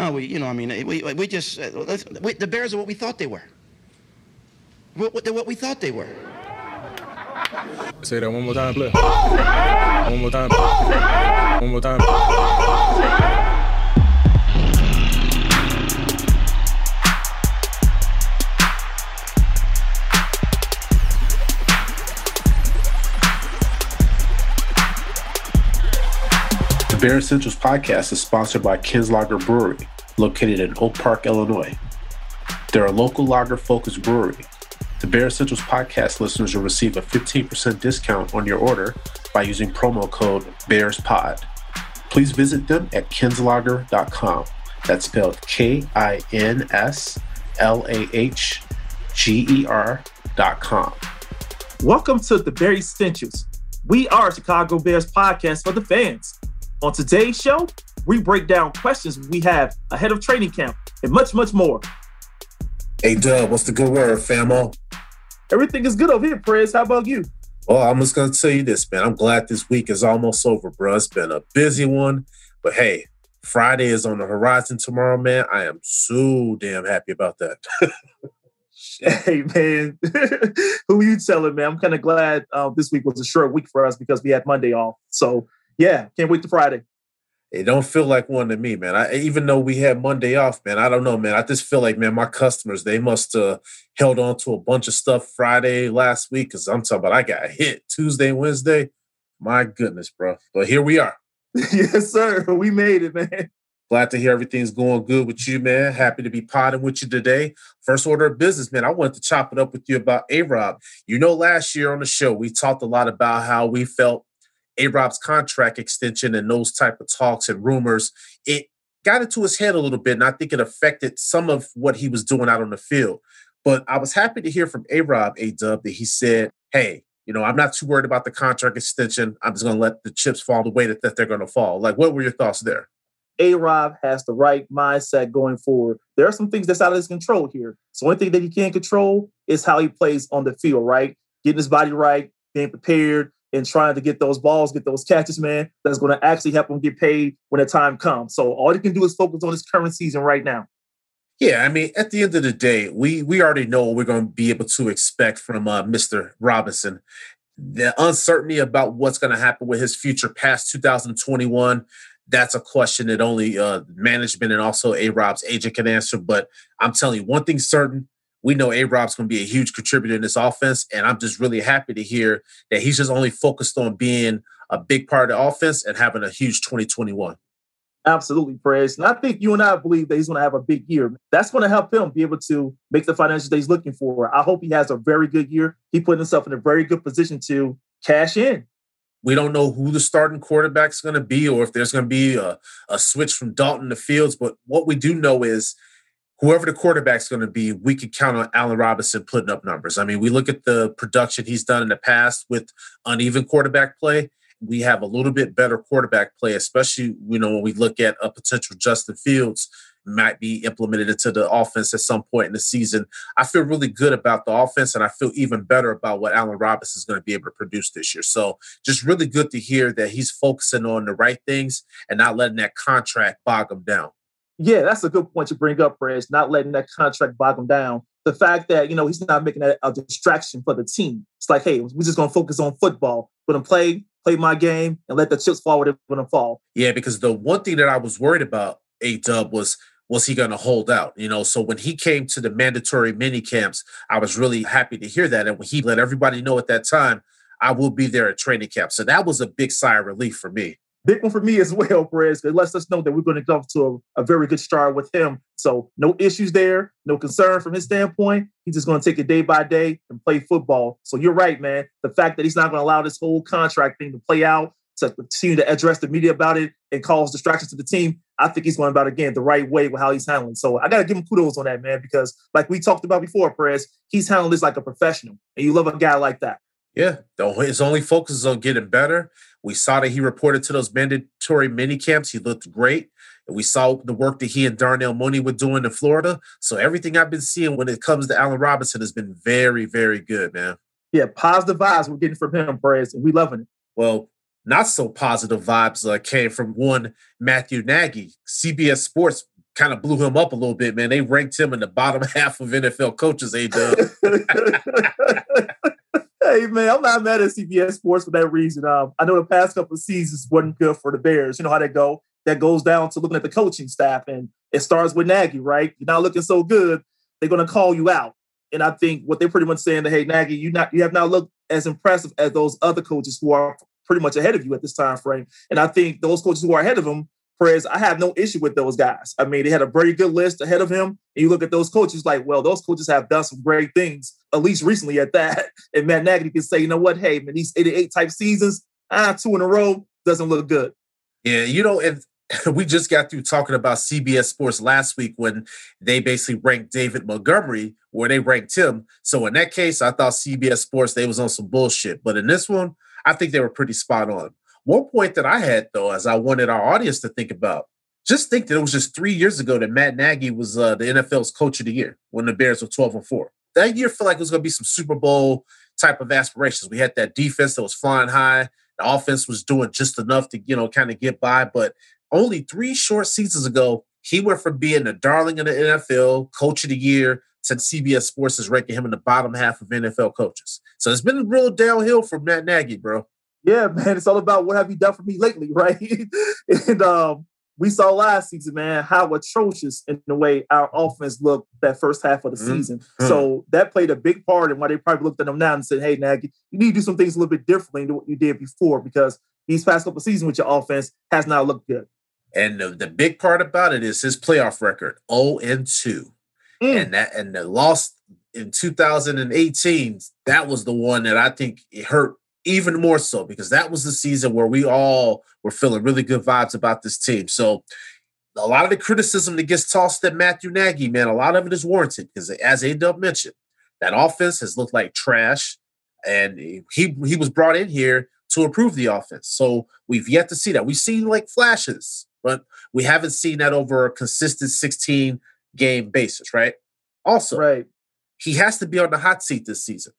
No, we, you know, I mean, we, we just, uh, we, the Bears are what we thought they were. What, what, they're what we thought they were. Say that one more time, play. One more time. One more time. Bear Essentials podcast is sponsored by Kinslahger Brewery, located in Oak Park, Illinois. They're a local lager focused brewery. The Bear Essentials podcast listeners will receive a 15% discount on your order by using promo code BEARSPOD. Please visit them at kinslahger.com. That's spelled K I N S L A H G E R.com. Welcome to the Bear Essentials. We are Chicago Bears podcast for the fans. On today's show, we break down questions we have ahead of training camp and much, much more. Hey, Dub, what's the good word, famo? Everything is good over here, Prez. How about you? Well, I'm just going to tell you this, man. I'm glad this week is almost over, bro. It's been a busy one, but hey, Friday is on the horizon tomorrow, man. I am so damn happy about that. hey, man. Who are you telling, man? I'm kind of glad uh, this week was a short week for us because we had Monday off. So yeah, can't wait to Friday. It don't feel like one to me, man. I, even though we had Monday off, man, I don't know, man. I just feel like, man, my customers they must have uh, held on to a bunch of stuff Friday last week because I'm talking about I got hit Tuesday, Wednesday. My goodness, bro. But here we are. yes, sir. We made it, man. Glad to hear everything's going good with you, man. Happy to be potting with you today. First order of business, man. I wanted to chop it up with you about A Rob. You know, last year on the show, we talked a lot about how we felt a Rob's contract extension and those type of talks and rumors, it got into his head a little bit, and I think it affected some of what he was doing out on the field. But I was happy to hear from A Rob A Dub that he said, "Hey, you know, I'm not too worried about the contract extension. I'm just going to let the chips fall the way that, that they're going to fall." Like, what were your thoughts there? A Rob has the right mindset going forward. There are some things that's out of his control here. So, one thing that he can't control is how he plays on the field, right? Getting his body right, being prepared, and trying to get those balls, get those catches, man, that's going to actually help him get paid when the time comes. So all he can do is focus on his current season right now. Yeah, I mean, at the end of the day, we we already know what we're going to be able to expect from uh, Mr. Robinson. The uncertainty about what's going to happen with his future past 2021, that's a question that only uh, management and also A Rob's agent can answer. But I'm telling you, one thing certain we know A Rob's going to be a huge contributor in this offense. And I'm just really happy to hear that he's just only focused on being a big part of the offense and having a huge 2021. Absolutely, Prez. And I think you and I believe that he's going to have a big year. That's going to help him be able to make the financial that he's looking for. I hope he has a very good year. He put himself in a very good position to cash in. We don't know who the starting quarterback is going to be or if there's going to be a, a switch from Dalton to Fields. But what we do know is whoever the quarterback's going to be, we could count on Allen Robinson putting up numbers. I mean, we look at the production he's done in the past with uneven quarterback play. We have a little bit better quarterback play, especially you know when we look at a potential Justin Fields might be implemented into the offense at some point in the season. I feel really good about the offense, and I feel even better about what Allen Robinson is going to be able to produce this year. So, just really good to hear that he's focusing on the right things and not letting that contract bog him down. Yeah, that's a good point to bring up, Reg, not letting that contract bog him down. The fact that, you know, he's not making that a distraction for the team. It's like, hey, we're just going to focus on football. We're play, play my game and let the chips fall where they're going to fall. Yeah, because the one thing that I was worried about, A-Dub, was was he going to hold out? You know, so when he came to the mandatory mini camps, I was really happy to hear that. And when he let everybody know at that time, I will be there at training camp. So that was a big sigh of relief for me big one for me as well, Perez. It lets us know that we're going to go to a, a, very good start with him. So no issues there, no concern from his standpoint. He's just going to take it day by day and play football. So you're right, man. The fact that he's not going to allow this whole contract thing to play out, to continue to address the media about it and cause distractions to the team, I think he's going about it again the right way with how he's handling. So I got to give him kudos on that, man, because like we talked about before, Perez, he's handling this like a professional, and you love a guy like that. Yeah, his only focus is on getting better. We saw that he reported to those mandatory mini camps. He looked great. And we saw the work that he and Darnell Mooney were doing in Florida. So everything I've been seeing when it comes to Allen Robinson has been very, very good, man. Yeah, positive vibes we're getting from him, and we loving it. Well, not so positive vibes uh, came from one Matthew Nagy. CBS Sports kind of blew him up a little bit, man. They ranked him in the bottom half of NFL coaches. A dub. hey man, I'm not mad at CBS Sports for that reason. Um, I know the past couple of seasons wasn't good for the Bears. You know how they go. That goes down to looking at the coaching staff, and it starts with Nagy, right? You're not looking so good. They're going to call you out. And I think what they're pretty much saying that hey Nagy, you not you have not looked as impressive as those other coaches who are pretty much ahead of you at this time frame. And I think those coaches who are ahead of him, Perez, I have no issue with those guys. I mean, they had a very good list ahead of him. And you look at those coaches, like, well, those coaches have done some great things, at least recently at that. And Matt Nagy can say, you know what, hey, man, these 88 type seasons, ah, two in a row doesn't look good. Yeah, you know, and we just got through talking about CBS Sports last week when they basically ranked David Montgomery where they ranked him. So in that case, I thought CBS Sports they was on some bullshit. But in this one, I think they were pretty spot on. One point that I had though, as I wanted our audience to think about, just think that it was just three years ago that Matt Nagy was uh, the NFL's coach of the year when the Bears were 12 and 4. That year felt like it was going to be some Super Bowl type of aspirations. We had that defense that was flying high. The offense was doing just enough to, you know, kind of get by. But only three short seasons ago, he went from being the darling of the NFL, coach of the year, to CBS Sports is ranking him in the bottom half of NFL coaches. So it's been a real downhill for Matt Nagy, bro. Yeah, man. It's all about what have you done for me lately, right? and um, we saw last season, man, how atrocious in the way our offense looked that first half of the mm-hmm. season. So that played a big part in why they probably looked at them now and said, hey, Nagy, you need to do some things a little bit differently than what you did before because these past couple seasons with your offense has not looked good. And the, the big part about it is his playoff record, 0 and 2. Mm. And that and the loss in 2018, that was the one that I think it hurt even more so because that was the season where we all were feeling really good vibes about this team. So a lot of the criticism that gets tossed at Matthew Nagy, man, a lot of it is warranted because as A Dub mentioned, that offense has looked like trash. And he he was brought in here to improve the offense. So we've yet to see that. We've seen like flashes, but we haven't seen that over a consistent 16 game basis, right? Also, right. he has to be on the hot seat this season.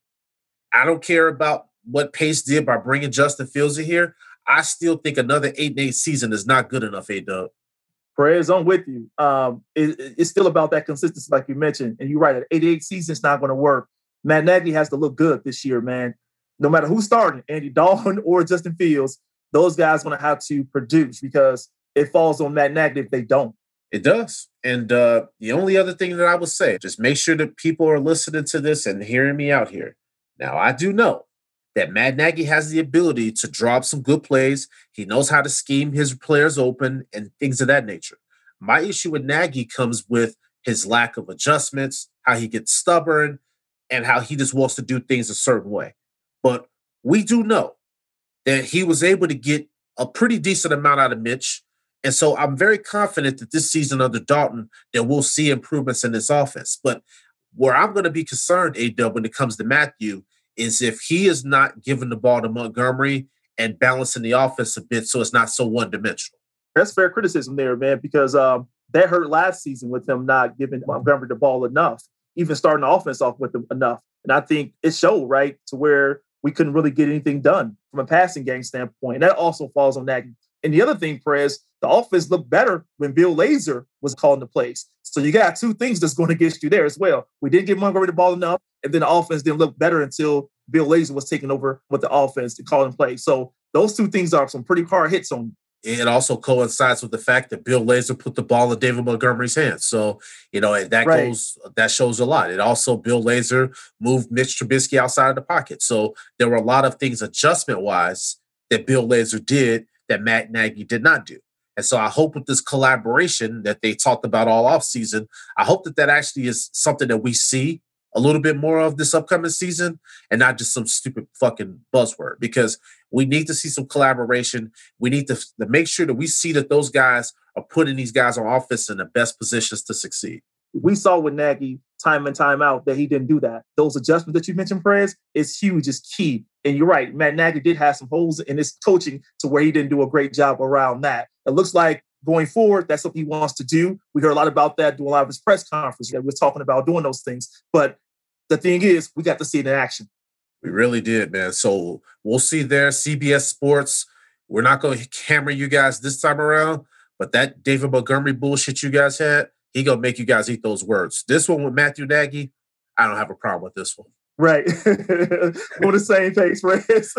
I don't care about what Pace did by bringing Justin Fields in here. I still think another eight and eight season is not good enough, A Dub. Prez, I'm with you. Um, it, it's still about that consistency, like you mentioned. And you're right, an 88 season is not going to work. Matt Nagy has to look good this year, man. No matter who's starting, Andy Dalton or Justin Fields, those guys going to have to produce because it falls on Matt Nagy if they don't. It does. And uh, the only other thing that I would say, just make sure that people are listening to this and hearing me out here. Now, I do know that Matt Nagy has the ability to drop some good plays. He knows how to scheme his players open and things of that nature. My issue with Nagy comes with his lack of adjustments, how he gets stubborn, and how he just wants to do things a certain way. But we do know that he was able to get a pretty decent amount out of Mitch. And so I'm very confident that this season under Dalton, that we'll see improvements in this offense. But where I'm going to be concerned, A when it comes to Matthew, is if he is not giving the ball to Montgomery and balancing the offense a bit so it's not so one dimensional. That's fair criticism there, man, because um, that hurt last season with him not giving Montgomery the ball enough, even starting the offense off with him enough. And I think it showed, right, to where we couldn't really get anything done from a passing game standpoint. And that also falls on Nagy. And the other thing, Perez, the offense looked better when Bill Lazor was calling the plays. So you got two things that's going to get you there as well. We didn't give Montgomery the ball enough, and then the offense didn't look better until Bill Lazor was taking over with the offense to call and play. So those two things are some pretty hard hits on it also coincides with the fact that Bill Lazor put the ball in David Montgomery's hands. So, you know, that right. goes that shows a lot. It also Bill Lazor moved Mitch Trubisky outside of the pocket. So there were a lot of things adjustment wise that Bill Lazor did that Matt Nagy did not do. And so I hope with this collaboration that they talked about all off season, I hope that that actually is something that we see a little bit more of this upcoming season and not just some stupid fucking buzzword because we need to see some collaboration. We need to, to make sure that we see that those guys are putting these guys on offense in the best positions to succeed. We saw with Nagy time and time out that he didn't do that. Those adjustments that you mentioned, Perez, is huge, is key. And you're right, Matt Nagy did have some holes in his coaching to where he didn't do a great job around that. It looks like going forward, that's what he wants to do. We heard a lot about that doing a lot of his press conference. We're talking about doing those things. But the thing is, we got to see it in action. We really did, man. So we'll see there. CBS Sports. We're not going to hammer you guys this time around, But that David Montgomery bullshit you guys had, he gonna make you guys eat those words. This one with Matthew Nagy, I don't have a problem with this one. Right. On the same page, Rez.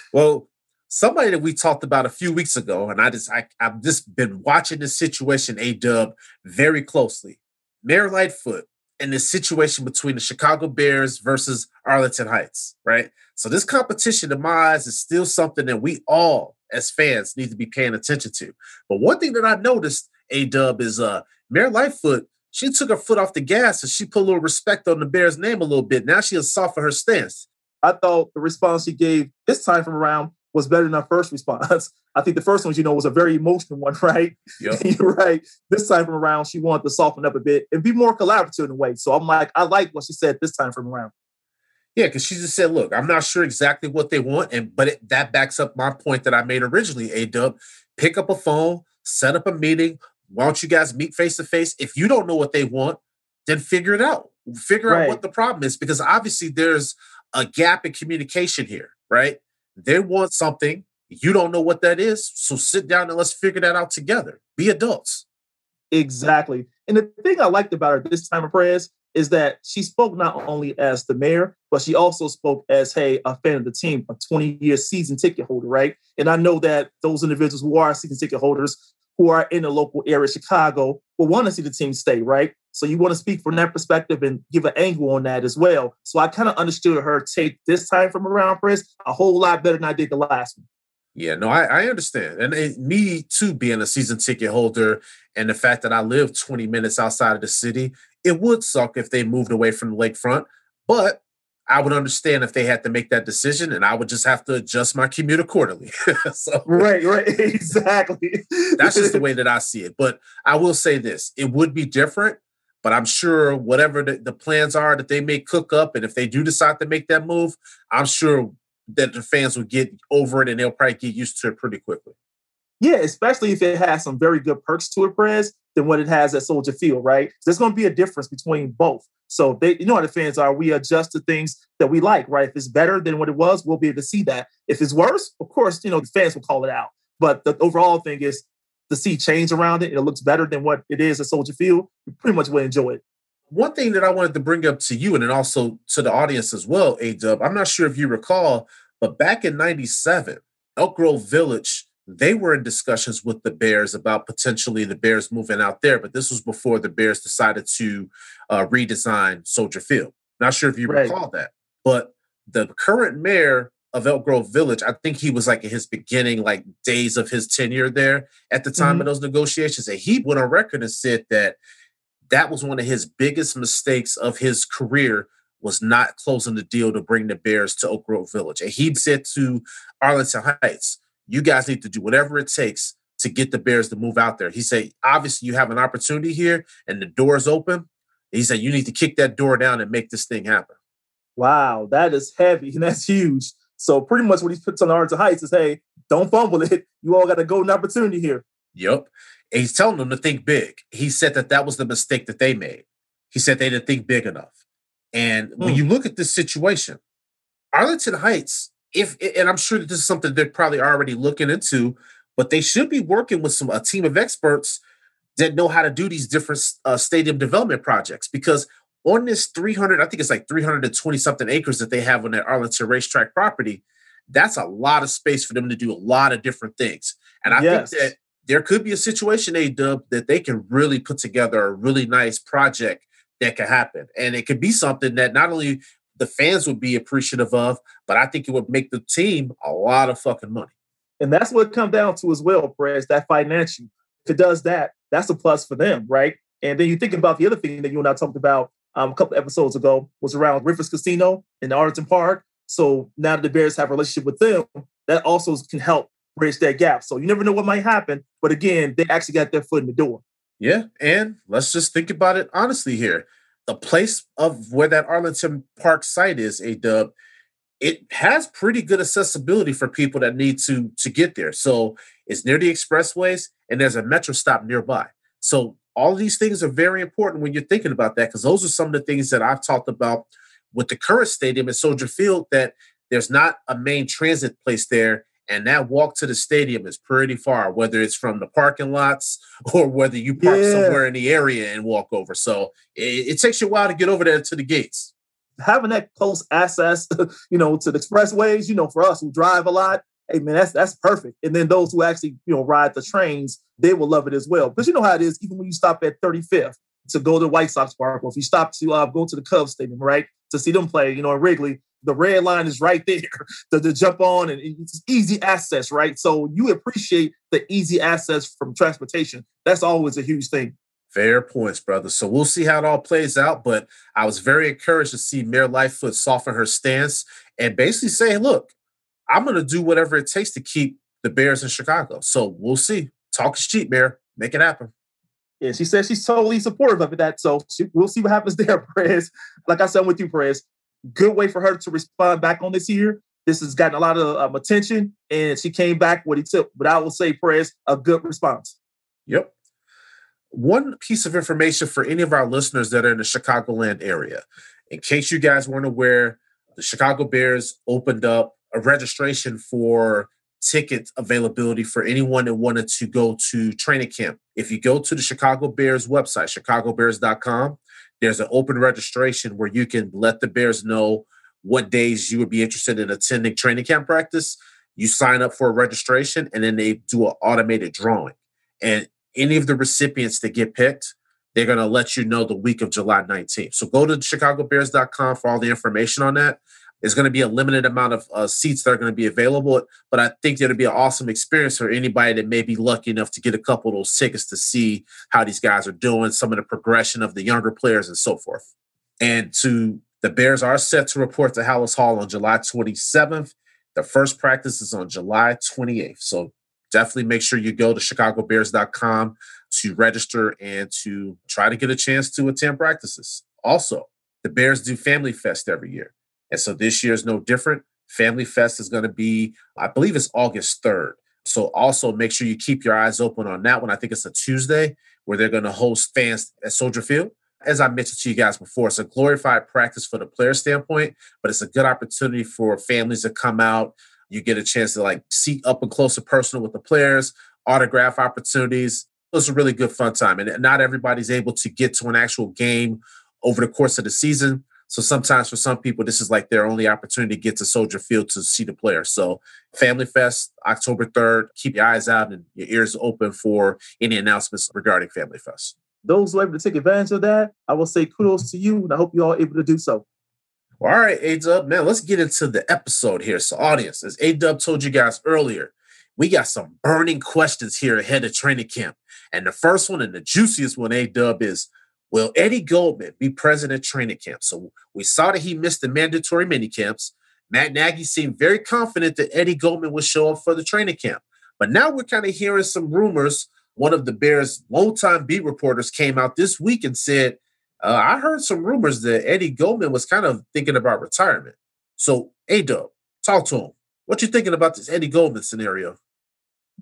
well, somebody that we talked about a few weeks ago, and I just I, I've just been watching this situation, A Dub, very closely. Mayor Lightfoot and the situation between the Chicago Bears versus Arlington Heights, right? So this competition, in my eyes, is still something that we all, as fans, need to be paying attention to. But one thing that I noticed, A Dub, is uh Mayor Lightfoot. She took her foot off the gas and she put a little respect on the Bears' name a little bit. Now she has softened her stance. I thought the response she gave this time from around was better than our first response. I think the first one, you know, was a very emotional one, right? Yep. You're right. This time from around, she wanted to soften up a bit and be more collaborative in a way. So I'm like, I like what she said this time from around. Yeah, because she just said, "Look, I'm not sure exactly what they want, and but it, that backs up my point that I made originally." A Dub, pick up a phone, set up a meeting. Why don't you guys meet face to face? If you don't know what they want, then figure it out. Figure Right. out what the problem is, because obviously there's a gap in communication here, right? They want something, you don't know what that is, so sit down and let's figure that out together. Be adults. Exactly. And the thing I liked about her this time of prayers is that she spoke not only as the mayor, but she also spoke as, hey, a fan of the team, a 20 year season ticket holder, right? And I know that those individuals who are season ticket holders who are in the local area, Chicago, will want to see the team stay, right? So you want to speak from that perspective and give an angle on that as well. So I kind of understood her take this time from around press a whole lot better than I did the last one. Yeah, no, I, I understand. And it, me too, being a season ticket holder and the fact that I live 20 minutes outside of the city, it would suck if they moved away from the lakefront. But I would understand if they had to make that decision and I would just have to adjust my commute accordingly. so Right, right, exactly. that's just the way that I see it. But I will say this it would be different, but I'm sure whatever the, the plans are that they may cook up, and if they do decide to make that move, I'm sure that the fans will get over it and they'll probably get used to it pretty quickly. Yeah, especially if it has some very good perks to it, Prez, than what it has at Soldier Field, right? There's going to be a difference between both. So they, you know how the fans are. We adjust to things that we like, right? If it's better than what it was, we'll be able to see that. If it's worse, of course, you know the fans will call it out. But the overall thing is to see change around it. It looks better than what it is at Soldier Field. You pretty much will enjoy it. One thing that I wanted to bring up to you and then also to the audience as well, A Dub, I'm not sure if you recall, but back in 97, Elk Grove Village, they were in discussions with the Bears about potentially the Bears moving out there, but this was before the Bears decided to uh, redesign Soldier Field. Not sure if you Right. recall that, but the current mayor of Elk Grove Village, I think he was like in his beginning, like days of his tenure there at the time Mhm. of those negotiations, and he went on record and said that that was one of his biggest mistakes of his career was not closing the deal to bring the Bears to Oak Grove Village. And he said to Arlington Heights, you guys need to do whatever it takes to get the Bears to move out there. He said, obviously you have an opportunity here and the door is open. He said, you need to kick that door down and make this thing happen. Wow, that is heavy and that's huge. So pretty much what he puts on Arlington Heights is, hey, don't fumble it. You all got a golden opportunity here. Yep. And he's telling them to think big. He said that that was the mistake that they made. He said they didn't think big enough. And when Hmm. you look at this situation, Arlington Heights, if and I'm sure that this is something they're probably already looking into, but they should be working with some a team of experts that know how to do these different uh, stadium development projects because on this 300 i think it's like 320 something acres that they have on that arlington racetrack property that's a lot of space for them to do a lot of different things and i Yes. think that there could be a situation a dub that they can really put together a really nice project that could happen and it could be something that not only the fans would be appreciative of but i think it would make the team a lot of fucking money And that's what it comes down to as well, Perez, that financial. If it does that, that's a plus for them, right? And then you think about the other thing that you and I talked about um, a couple episodes ago was around Rivers Casino in Arlington Park. So now that the Bears have a relationship with them, that also can help bridge that gap. So you never know what might happen. But again, they actually got their foot in the door. Yeah, and let's just think about it honestly here. The place of where that Arlington Park site is, a dub, it has pretty good accessibility for people that need to to get there. So it's near the expressways, and there's a metro stop nearby. So all of these things are very important when you're thinking about that, because those are some of the things that I've talked about with the current stadium at Soldier Field. That there's not a main transit place there, And that walk to the stadium is pretty far, whether it's from the parking lots or whether you park Yeah. somewhere in the area and walk over. So it, it takes you a while to get over there to the gates. having that close access, you know, to the expressways, you know, for us who drive a lot, hey man, that's that's perfect. And then those who actually, you know, ride the trains, they will love it as well. Because you know how it is, even when you stop at 35th to go to White Sox Park, or if you stop to uh, go to the Cubs Stadium, right, to see them play, you know, in Wrigley, the red line is right there to, to jump on, and it's easy access, right? So you appreciate the easy access from transportation. That's always a huge thing. Fair points, brother. So we'll see how it all plays out. But I was very encouraged to see Mayor Lightfoot soften her stance and basically say, look, I'm going to do whatever it takes to keep the Bears in Chicago. So we'll see. Talk is cheap, Mayor. Make it happen. Yeah, she says she's totally supportive of that. So she, we'll see what happens there, Perez. Like I said, I'm with you, Perez. Good way for her to respond back on this year. This has gotten a lot of um, attention, and she came back what he took. But I will say, Perez, a good response. Yep. One piece of information for any of our listeners that are in the Chicagoland area. In case you guys weren't aware, the Chicago Bears opened up a registration for ticket availability for anyone that wanted to go to training camp. If you go to the Chicago Bears website, chicagobears.com, there's an open registration where you can let the Bears know what days you would be interested in attending training camp practice. You sign up for a registration and then they do an automated drawing. And any of the recipients that get picked, they're going to let you know the week of July 19th. So go to chicagobears.com for all the information on that. There's going to be a limited amount of uh, seats that are going to be available, but I think it'll be an awesome experience for anybody that may be lucky enough to get a couple of those tickets to see how these guys are doing, some of the progression of the younger players, and so forth. And to the Bears are set to report to Halas Hall on July 27th. The first practice is on July 28th. So definitely make sure you go to chicagobears.com to register and to try to get a chance to attend practices. Also, the Bears do Family Fest every year. And so this year is no different. Family Fest is going to be, I believe it's August 3rd. So also make sure you keep your eyes open on that one. I think it's a Tuesday where they're going to host fans at Soldier Field. As I mentioned to you guys before, it's a glorified practice for the player standpoint, but it's a good opportunity for families to come out. You get a chance to like see up and close and personal with the players, autograph opportunities. It's a really good fun time. And not everybody's able to get to an actual game over the course of the season. So sometimes for some people, this is like their only opportunity to get to Soldier Field to see the players. So Family Fest, October 3rd. Keep your eyes out and your ears open for any announcements regarding Family Fest. Those who are able to take advantage of that, I will say kudos to you, and I hope you all are able to do so. All right, A Dub, man, let's get into the episode here. So, audience, as A Dub told you guys earlier, we got some burning questions here ahead of training camp. And the first one and the juiciest one, A Dub, is Will Eddie Goldman be present at training camp? So, we saw that he missed the mandatory mini camps. Matt Nagy seemed very confident that Eddie Goldman would show up for the training camp. But now we're kind of hearing some rumors. One of the Bears' longtime beat reporters came out this week and said, uh, I heard some rumors that Eddie Goldman was kind of thinking about retirement. So, A Dub, talk to him. What you thinking about this Eddie Goldman scenario?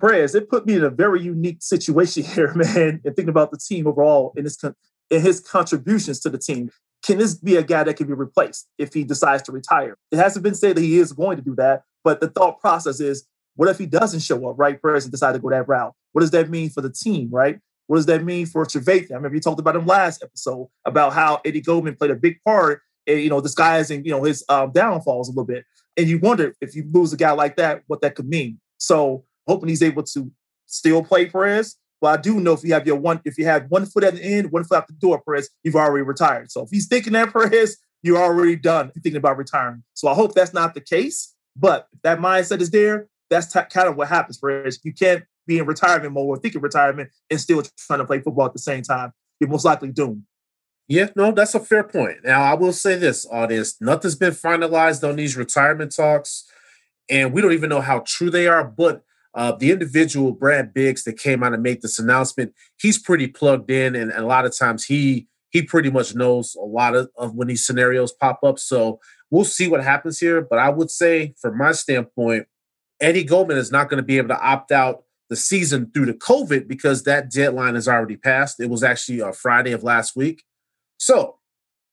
Perez, it put me in a very unique situation here, man, and thinking about the team overall and his, con- and his contributions to the team. Can this be a guy that can be replaced if he decides to retire? It hasn't been said that he is going to do that, but the thought process is what if he doesn't show up, right? Perez and decide to go that route. What does that mean for the team, right? What does that mean for Trevathan? I remember you talked about him last episode about how Eddie Goldman played a big part in, you know, disguising, you know, his um, downfalls a little bit. And you wonder if you lose a guy like that, what that could mean. So hoping he's able to still play Perez. But I do know if you have your one, if you have one foot at the end, one foot out the door, Perez, you've already retired. So if he's thinking that Perez, you're already done. You're thinking about retiring. So I hope that's not the case. But if that mindset is there, that's t- kind of what happens, Perez. You can't be in retirement mode or thinking retirement and still trying to play football at the same time. You're most likely doomed. Yeah, no, that's a fair point. Now, I will say this, audience nothing's been finalized on these retirement talks, and we don't even know how true they are. But uh, the individual, Brad Biggs, that came out and made this announcement, he's pretty plugged in, and, and a lot of times he he pretty much knows a lot of, of when these scenarios pop up. So we'll see what happens here. But I would say, from my standpoint, Eddie Goldman is not going to be able to opt out the season through the COVID because that deadline has already passed. It was actually a Friday of last week. So,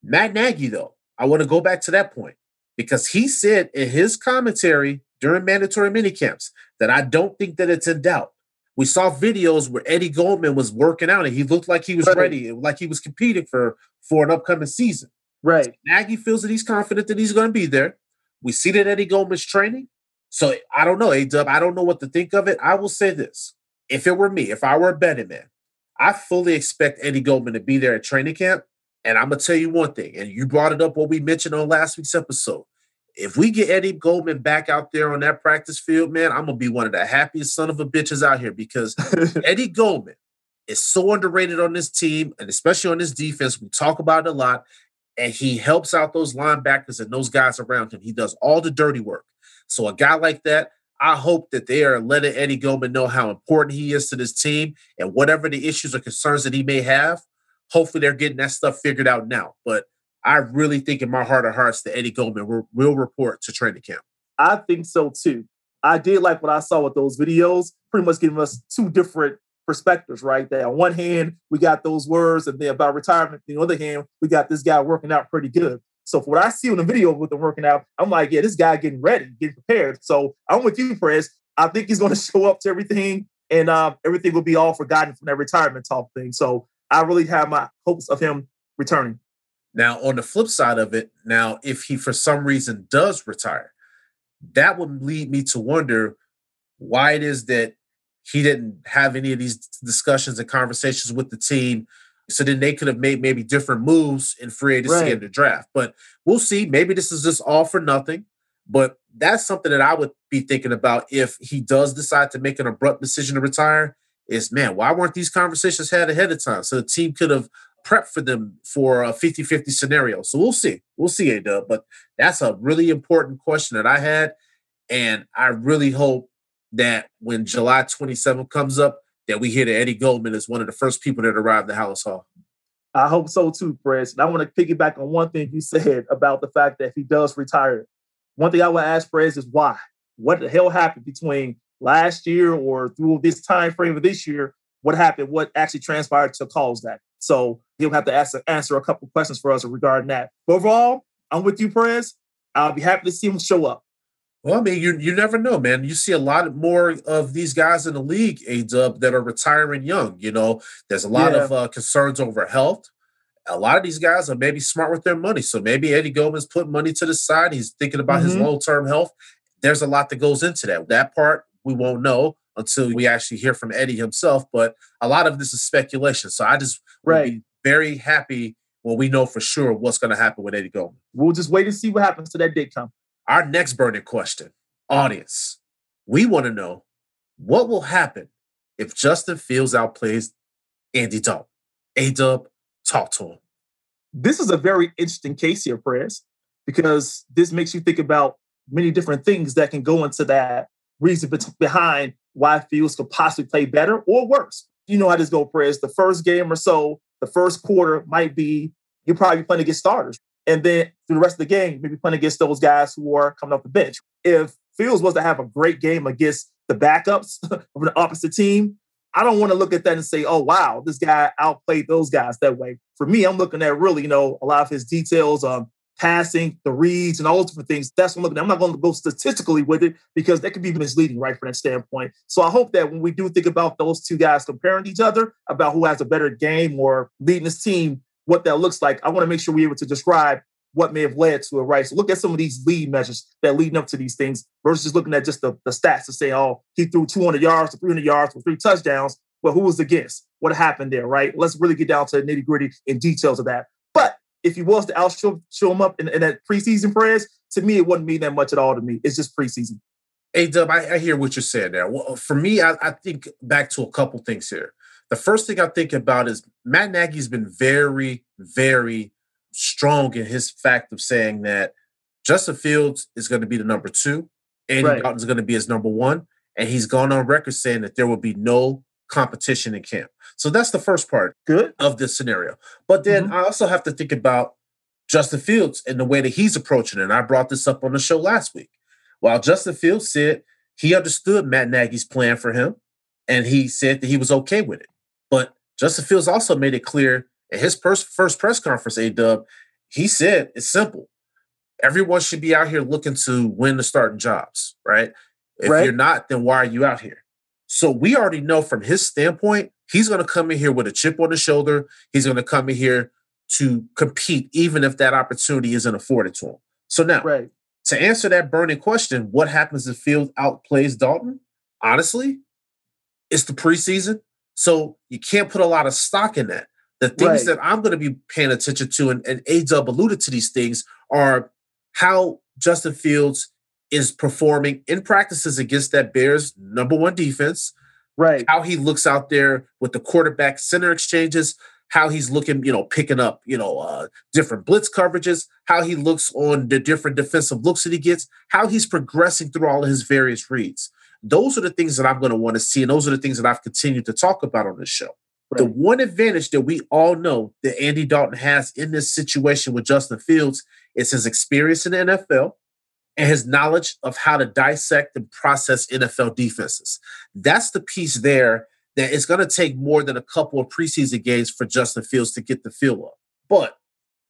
Matt Nagy, though, I want to go back to that point because he said in his commentary during mandatory mini camps that I don't think that it's in doubt. We saw videos where Eddie Goldman was working out and he looked like he was Right. ready, like he was competing for for an upcoming season. Right. Nagy feels that he's confident that he's going to be there. We see that Eddie Goldman's training. So I don't know, A Dub. I don't know what to think of it. I will say this: if it were me, if I were a betting man, I fully expect Eddie Goldman to be there at training camp. And I'm gonna tell you one thing, and you brought it up what we mentioned on last week's episode. If we get Eddie Goldman back out there on that practice field, man, I'm gonna be one of the happiest son of a bitches out here because Eddie Goldman is so underrated on this team, and especially on this defense. We talk about it a lot, and he helps out those linebackers and those guys around him. He does all the dirty work. So a guy like that, I hope that they are letting Eddie Goldman know how important he is to this team, and whatever the issues or concerns that he may have, hopefully they're getting that stuff figured out now. But I really think in my heart of hearts that Eddie Goldman will, will report to training camp. I think so too. I did like what I saw with those videos, pretty much giving us two different perspectives, right? That on one hand, we got those words and then about retirement. On the other hand, we got this guy working out pretty good. So for what I see on the video with him working out, I'm like, yeah, this guy getting ready, getting prepared. So I'm with you, Prez. I think he's going to show up to everything and uh, everything will be all forgotten from that retirement talk thing. So I really have my hopes of him returning. Now, on the flip side of it, now if he for some reason does retire, that would lead me to wonder why it is that he didn't have any of these discussions and conversations with the team. So then they could have made maybe different moves in free agency Right. and the draft. But we'll see. Maybe this is just all for nothing. But that's something that I would be thinking about if he does decide to make an abrupt decision to retire. Is man, why weren't these conversations had ahead of time? So the team could have prep for them for a 50-50 scenario. So we'll see. We'll see, A-Dub. But that's a really important question that I had. And I really hope that when July 27th comes up, that we hear that Eddie Goldman is one of the first people that arrived at Halas Hall. I hope so too, Prez. And I want to piggyback on one thing you said about the fact that if he does retire, one thing I would ask Prez is why? What the hell happened between last year or through this time frame of this year? What happened? What actually transpired to cause that? So he'll have to ask, answer a couple questions for us regarding that. But overall, I'm with you, Prez. I'll be happy to see him show up. Well, I mean, you you never know, man. You see a lot more of these guys in the league, A Dub, that are retiring young. You know, there's a lot Yeah. of uh, concerns over health. A lot of these guys are maybe smart with their money. So maybe Eddie Goldman's put money to the side. He's thinking about his Mhm. long term health. There's a lot that goes into that. That part we won't know until we actually hear from Eddie himself. But a lot of this is speculation. So I just Right. Very happy when we know for sure what's going to happen with Eddie Goldman. We'll just wait and see what happens to that date come. Our next burning question, audience, we want to know what will happen if Justin Fields outplays Andy Dalton. A Dub, talk to him. this is a very interesting case here, Prez, because this makes you think about many different things that can go into that reason behind why Fields could possibly play better or worse. You know how this go, Prez. The first game or so, the first quarter might be you're probably playing against starters. And then through the rest of the game, maybe playing against those guys who are coming off the bench. If Fields was to have a great game against the backups of the opposite team, I don't want to look at that and say, oh, wow, this guy outplayed those guys that way. For me, I'm looking at really, you know, a lot of his details on passing, the reads, and all those different things. That's what I'm looking at. I'm not going to go statistically with it because that could be misleading, right, from that standpoint. So I hope that when we do think about those two guys comparing each other, about who has a better game or leading this team, what that looks like, I want to make sure we're able to describe what may have led to it, right? So look at some of these lead measures that leading up to these things versus just looking at just the, the stats to say, oh, he threw 200 yards or 300 yards with three touchdowns. Well, who was against? What happened there, right? Let's really get down to the nitty gritty and details of that. If he was to out show, show him up in, in that preseason prayers, to me, it wouldn't mean that much at all to me. It's just preseason. Hey, Dub, I, I hear what you're saying there. Well, uh, for me, I, I think back to a couple things here. The first thing I think about is Matt Nagy's been very, very strong in his fact of saying that Justin Fields is going to be the number two, Andy Right. Dalton is going to be his number one, and he's gone on record saying that there will be no competition in camp. So that's the first part Good. of this scenario. But then mm-hmm. I also have to think about Justin Fields and the way that he's approaching it. And I brought this up on the show last week. While Justin Fields said he understood Matt Nagy's plan for him and he said that he was okay with it. But Justin Fields also made it clear at his first, first press conference, A Dub, he said it's simple. everyone should be out here looking to win the starting jobs, right? If Right. you're not, then why are you out here? So we already know from his standpoint, he's going to come in here with a chip on his shoulder. He's going to come in here to compete, even if that opportunity isn't afforded to him. So now, Right. to answer that burning question, what happens if Fields outplays Dalton? Honestly, it's the preseason. So you can't put a lot of stock in that. The things Right. that I'm going to be paying attention to, and, and A Dub alluded to these things, are how Justin Fields is performing in practices against that Bears number one defense, Right. how he looks out there with the quarterback center exchanges, how he's looking, you know, picking up, you know, uh, different blitz coverages, how he looks on the different defensive looks that he gets, how he's progressing through all of his various reads. Those are the things that I'm going to want to see, and those are the things that I've continued to talk about on this show. The one advantage that we all know that Andy Dalton has in this situation with Justin Fields is his experience in the NFL and his knowledge of how to dissect and process NFL defenses. That's the piece there that it's going to take more than a couple of preseason games for Justin Fields to get the feel of. But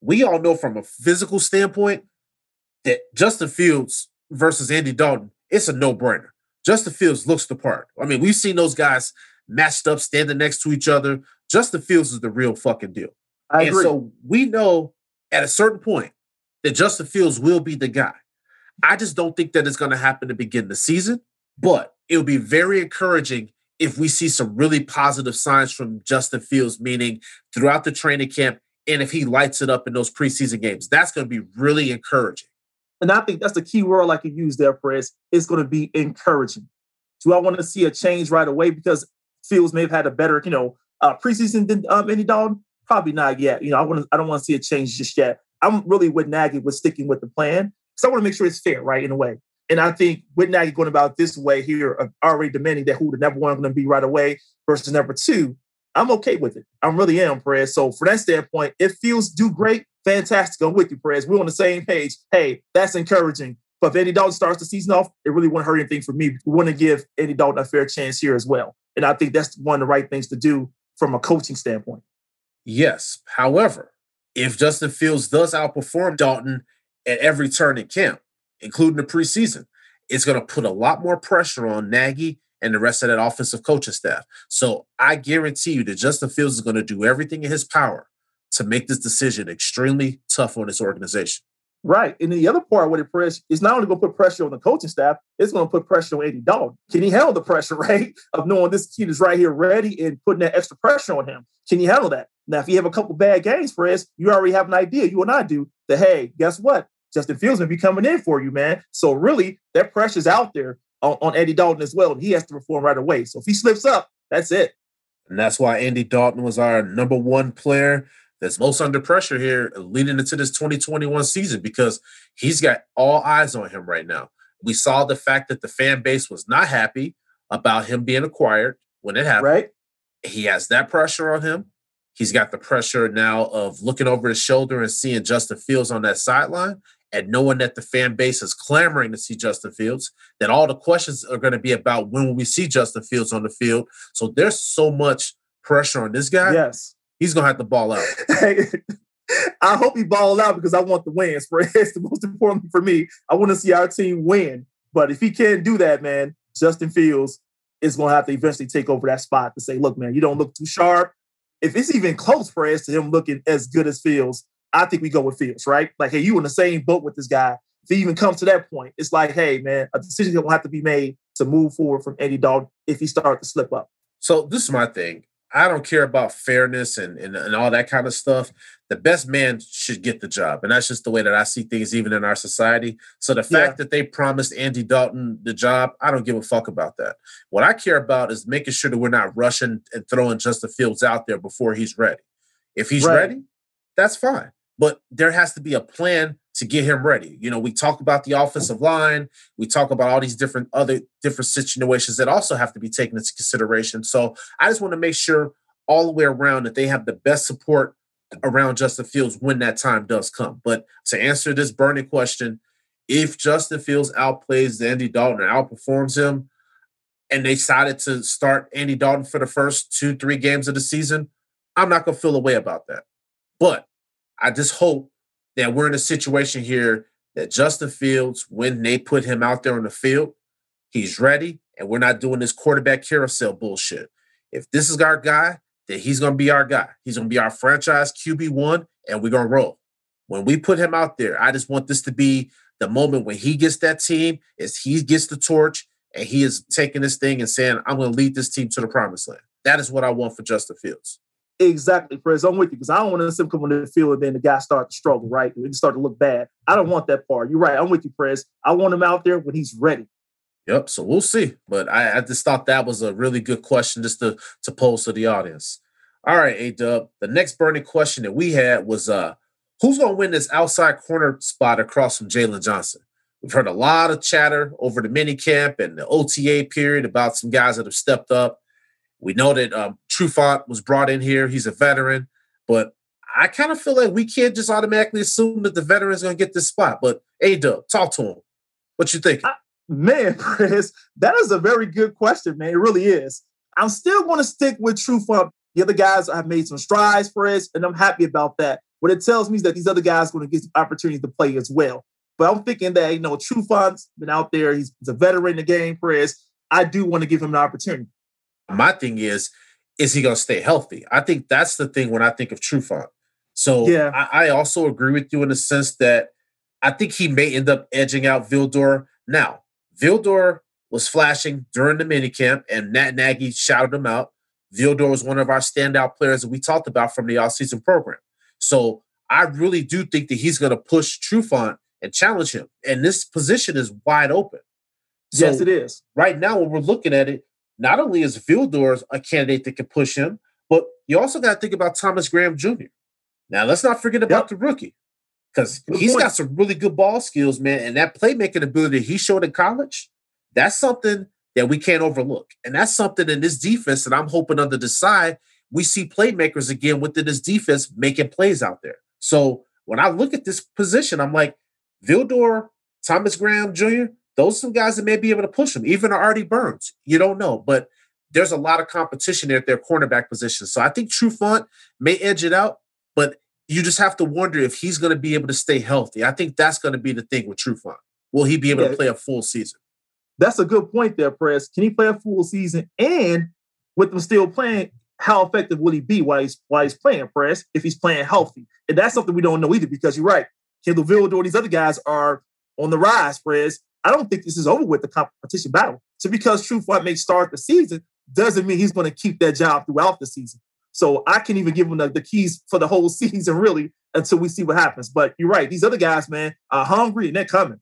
we all know from a physical standpoint that Justin Fields versus Andy Dalton, it's a no-brainer. Justin Fields looks the part. I mean, we've seen those guys matched up, standing next to each other. Justin Fields is the real fucking deal. I and agree. so we know at a certain point that Justin Fields will be the guy. I just don't think that it's going to happen to begin the season, but it'll be very encouraging if we see some really positive signs from Justin Fields, meaning throughout the training camp, and if he lights it up in those preseason games. That's going to be really encouraging. And I think that's the key word I you use there, Prez. It's going to be encouraging. Do I want to see a change right away because Fields may have had a better, you know, uh, preseason than um, Andy Dalton? Probably not yet. You know, I want I don't want to see a change just yet. I'm really with Nagy with sticking with the plan because I want to make sure it's fair, right, in a way. And I think with Nagy going about this way here, of already demanding that who the number one going to be right away versus number two, I'm okay with it. I really am, Perez. So from that standpoint, if Fields do great, fantastic. I'm with you, Perez. We're on the same page. Hey, that's encouraging. But if Andy Dalton starts the season off, it really won't hurt anything for me. We want to give Andy Dalton a fair chance here as well. And I think that's one of the right things to do from a coaching standpoint. Yes. However, if Justin Fields does outperform Dalton at every turn in camp, including the preseason, it's going to put a lot more pressure on Nagy and the rest of that offensive coaching staff. So I guarantee you that Justin Fields is going to do everything in his power to make this decision extremely tough on this organization. Right. And the other part with it, press is not only going to put pressure on the coaching staff, it's going to put pressure on Andy Dalton. Can he handle the pressure, right? Of knowing this kid is right here ready and putting that extra pressure on him. Can he handle that? Now, if you have a couple bad games, Perez, you already have an idea, you and I do, that hey, guess what? Justin Fields will be coming in for you, man. So really, that pressure's out there on, on Andy Dalton as well. And he has to perform right away. So if he slips up, that's it. And that's why Andy Dalton was our number one player that's most under pressure here leading into this 2021 season because he's got all eyes on him right now. We saw the fact that the fan base was not happy about him being acquired when it happened. Right? He has that pressure on him. He's got the pressure now of looking over his shoulder and seeing Justin Fields on that sideline and knowing that the fan base is clamoring to see Justin Fields, that all the questions are going to be about when will we see Justin Fields on the field. So there's so much pressure on this guy. Yes. He's going to have to ball out. I hope he ball out because I want the wins. For it's the most important for me. I want to see our team win. But if he can't do that, man, Justin Fields is going to have to eventually take over that spot to say, "Look, man, you don't look too sharp." If it's even close, for Perez, to him looking as good as Fields, I think we go with Fields, right? Like, hey, you in the same boat with this guy. If he even comes to that point, it's like, hey, man, a decision will have to be made to move forward from Andy Dalton if he starts to slip up. So this is my thing. I don't care about fairness and, and, and all that kind of stuff. The best man should get the job. And that's just the way that I see things, even in our society. So the fact Yeah. that they promised Andy Dalton the job, I don't give a fuck about that. What I care about is making sure that we're not rushing and throwing Justin Fields out there before he's ready. If he's Right. ready, that's fine. But there has to be a plan to get him ready. You know, we talk about the offensive line, we talk about all these different other different situations that also have to be taken into consideration. So I just want to make sure all the way around that they have the best support around Justin Fields when that time does come. But to answer this burning question, if Justin Fields outplays Andy Dalton and outperforms him, and they decided to start Andy Dalton for the first two, three games of the season, I'm not to feel a way about that. But I just hope that we're in a situation here that Justin Fields, when they put him out there on the field, he's ready, and we're not doing this quarterback carousel bullshit. If this is our guy, then he's going to be our guy. He's going to be our franchise QB1, and we're going to roll. When we put him out there, I just want this to be the moment when he gets that team, is he gets the torch, and he is taking this thing and saying, I'm going to lead this team to the promised land. That is what I want for Justin Fields. Exactly, Prez. I'm with you because I don't want to see him come on the field and then the guy start to struggle, right? And start to look bad. I don't want that part. You're right. I'm with you, Prez. I want him out there when he's ready. Yep. So we'll see. But I, I just thought that was a really good question just to, to pose to the audience. All right, A Dub. The next burning question that we had was uh who's gonna win this outside corner spot across from Jaylon Johnson? We've heard a lot of chatter over the mini camp and the OTA period about some guys that have stepped up. We know that um, Trufant was brought in here. He's a veteran, but I kind of feel like we can't just automatically assume that the veteran is going to get this spot. But A Dub, talk to him. What you think? Man, Chris, that is a very good question, man. It really is. I'm still going to stick with Trufant. The other guys have made some strides for us, and I'm happy about that. What it tells me is that these other guys are going to get opportunities to play as well. But I'm thinking that, you know, Trufant's been out there. He's, he's a veteran in the game, Perez. I do want to give him an opportunity. My thing is, is he going to stay healthy? I think that's the thing when I think of Trufant. So yeah. I, I, also agree with you in the sense that I think he may end up edging out Vildor. Now, Vildor was flashing during the minicamp, and Matt Nagy shouted him out. Vildor was one of our standout players that we talked about from the offseason program. So I really do think that he's going to push Trufant and challenge him. And this position is wide open. So yes, it is. Right now, when we're looking at it, not only is Vildor a candidate that can push him, but you also got to think about Thomas Graham Jr. Now, let's not forget about yep. the rookie because he's point. got some really good ball skills, man. And that playmaking ability he showed in college, that's something that we can't overlook. And that's something in this defense that I'm hoping under the side, we see playmakers again within this defense making plays out there. So when I look at this position, I'm like, Vildor, Thomas Graham Jr., those are some guys that may be able to push him, even Artie Burns. You don't know, but there's a lot of competition there at their cornerback position. So I think Trufant may edge it out, but you just have to wonder if he's going to be able to stay healthy. I think that's going to be the thing with Trufant. Will he be able yeah. to play a full season? That's a good point there, Prez. Can he play a full season? And with him still playing, how effective will he be while he's while he's playing, Prez, if he's playing healthy? And that's something we don't know either, because you're right. Kindle Vildor, these other guys are on the rise, Prez. I don't think this is over with the competition battle. So because Trufant may start the season doesn't mean he's going to keep that job throughout the season. So I can't even give him the, the, keys for the whole season, really, until we see what happens. But you're right; these other guys, man, are hungry and they're coming.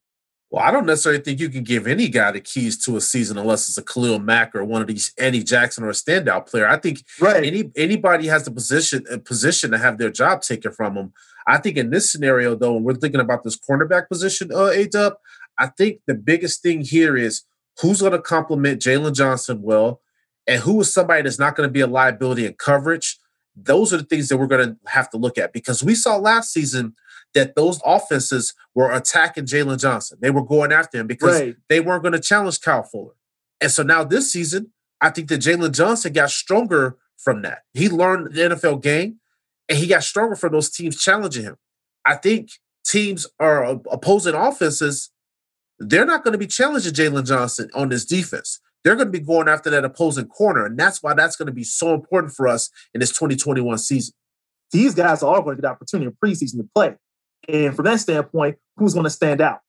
Well, I don't necessarily think you can give any guy the keys to a season unless it's a Khalil Mack or one of these Eddie Jackson or a standout player. I think right. any anybody has the position a position to have their job taken from them. I think in this scenario, though, when we're thinking about this cornerback position, uh, A Dub, I think the biggest thing here is who's going to complement Jaylon Johnson well, and who is somebody that's not going to be a liability in coverage. Those are the things that we're going to have to look at because we saw last season that those offenses were attacking Jaylon Johnson. They were going after him because right. they weren't going to challenge Kyle Fuller. And so now this season, I think that Jaylon Johnson got stronger from that. He learned the NFL game and he got stronger from those teams challenging him. I think teams are opposing offenses they're not going to be challenging Jaylon Johnson on this defense. They're going to be going after that opposing corner. And that's why that's going to be so important for us in this 2021 season. These guys are all going to get the opportunity in preseason to play. And from that standpoint, who's going to stand out?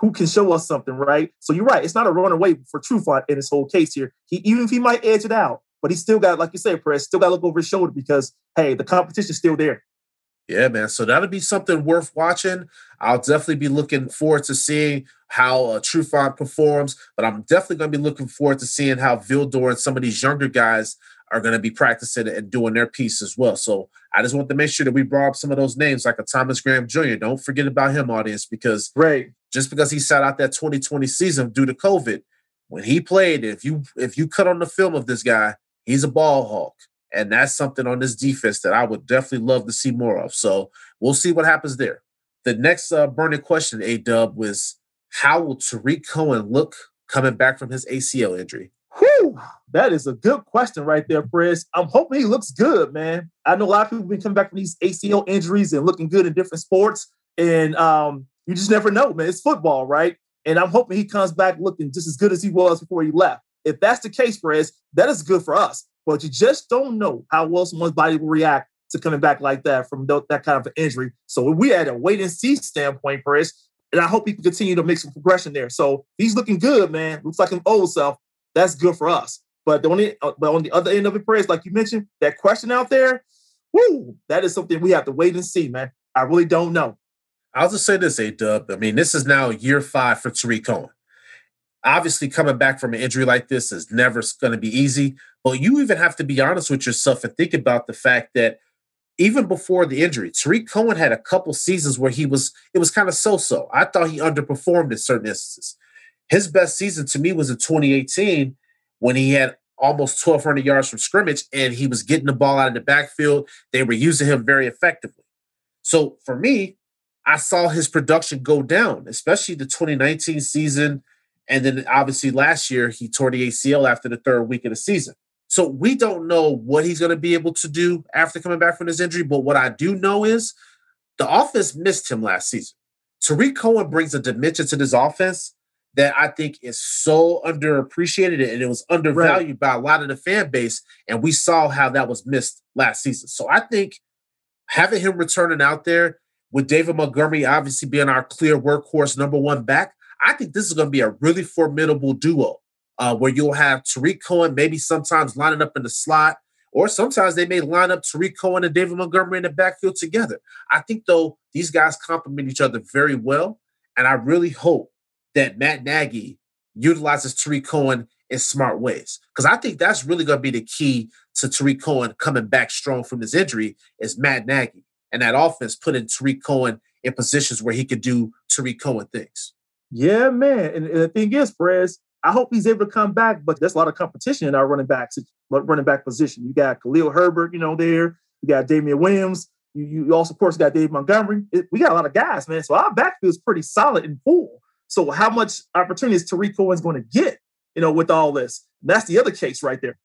Who can show us something, right? So you're right. It's not a runaway for Trufant in this whole case here. He even if he might edge it out, but he still got, like you said, Prez, still got to look over his shoulder because hey, the competition's still there. Yeah, man. So that'll be something worth watching. I'll definitely be looking forward to seeing how uh, Trufant performs, but I'm definitely going to be looking forward to seeing how Vildor and some of these younger guys are going to be practicing and doing their piece as well. So I just want to make sure that we brought up some of those names, like a Thomas Graham Jr. Don't forget about him, audience, because right. just because he sat out that 2020 season due to COVID, when he played, if you if you cut on the film of this guy, he's a ball hawk. And that's something on this defense that I would definitely love to see more of. So we'll see what happens there. The next uh, burning question, A Dub, was how will Tarik Cohen look coming back from his ACL injury? Whew, that is a good question right there, Prez. I'm hoping he looks good, man. I know a lot of people have been coming back from these ACL injuries and looking good in different sports. And um, You just never know, man. It's football, right? And I'm hoping he comes back looking just as good as he was before he left. If that's the case, Perez, that is good for us. But you just don't know how well someone's body will react to coming back like that from that kind of an injury. So we had a wait and see standpoint, Perez, and I hope he can continue to make some progression there. So he's looking good, man. Looks like an old self. That's good for us. But the only, uh, but on the other end of it, Perez, like you mentioned, that question out there, whoo, that is something we have to wait and see, man. I really don't know. I'll just say this, A Dub. I mean, this is now year five for Tarik Cohen. Obviously, coming back from an injury like this is never going to be easy, but you even have to be honest with yourself and think about the fact that even before the injury, Tarik Cohen had a couple seasons where he was it was kind of so-so. I thought he underperformed in certain instances. His best season to me was in 2018 when he had almost 1,200 yards from scrimmage and he was getting the ball out of the backfield. They were using him very effectively. So for me, I saw his production go down, especially the 2019 season. And then obviously last year, he tore the ACL after the third week of the season. So we don't know what he's going to be able to do after coming back from his injury. But what I do know is the offense missed him last season. Tarik Cohen brings a dimension to this offense that I think is so underappreciated and it was undervalued right. by a lot of the fan base. And we saw how that was missed last season. So I think having him returning out there with David Montgomery obviously being our clear workhorse number one back, I think this is going to be a really formidable duo uh, where you'll have Tarik Cohen maybe sometimes lining up in the slot, or sometimes they may line up Tarik Cohen and David Montgomery in the backfield together. I think, though, these guys complement each other very well. And I really hope that Matt Nagy utilizes Tarik Cohen in smart ways. Because I think that's really going to be the key to Tarik Cohen coming back strong from his injury is Matt Nagy and that offense putting Tarik Cohen in positions where he could do Tarik Cohen things. Yeah, man. And, and the thing is, Perez, I hope he's able to come back, but there's a lot of competition in our running backs, running back position. You got Khalil Herbert, you know, there. You got Damien Williams. You, you also, of course, got Dave Montgomery. It, we got a lot of guys, man. So our backfield is pretty solid and full. So how much opportunity is Tarik Cohen's going to get, you know, with all this? That's the other case right there.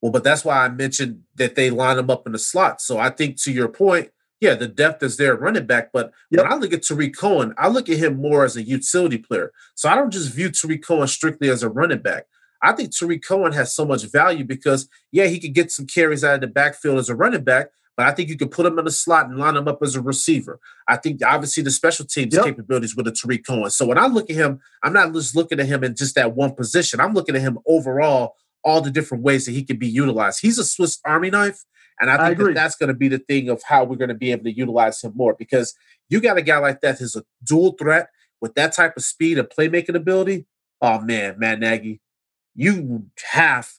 Well, but that's why I mentioned that they line him up in the slot. So I think to your point, yeah, the depth is there running back. But yep. when I look at Tarik Cohen, I look at him more as a utility player. So I don't just view Tarik Cohen strictly as a running back. I think Tarik Cohen has so much value because, yeah, he could get some carries out of the backfield as a running back, but I think you could put him in the slot and line him up as a receiver. I think obviously the special teams yep. capabilities with a Tarik Cohen. So when I look at him, I'm not just looking at him in just that one position. I'm looking at him overall, all the different ways that he can be utilized. He's a Swiss Army knife and I think I that that's going to be the thing of how we're going to be able to utilize him more because you got a guy like that who's a dual threat with that type of speed and playmaking ability. Oh man, Matt Nagy, you have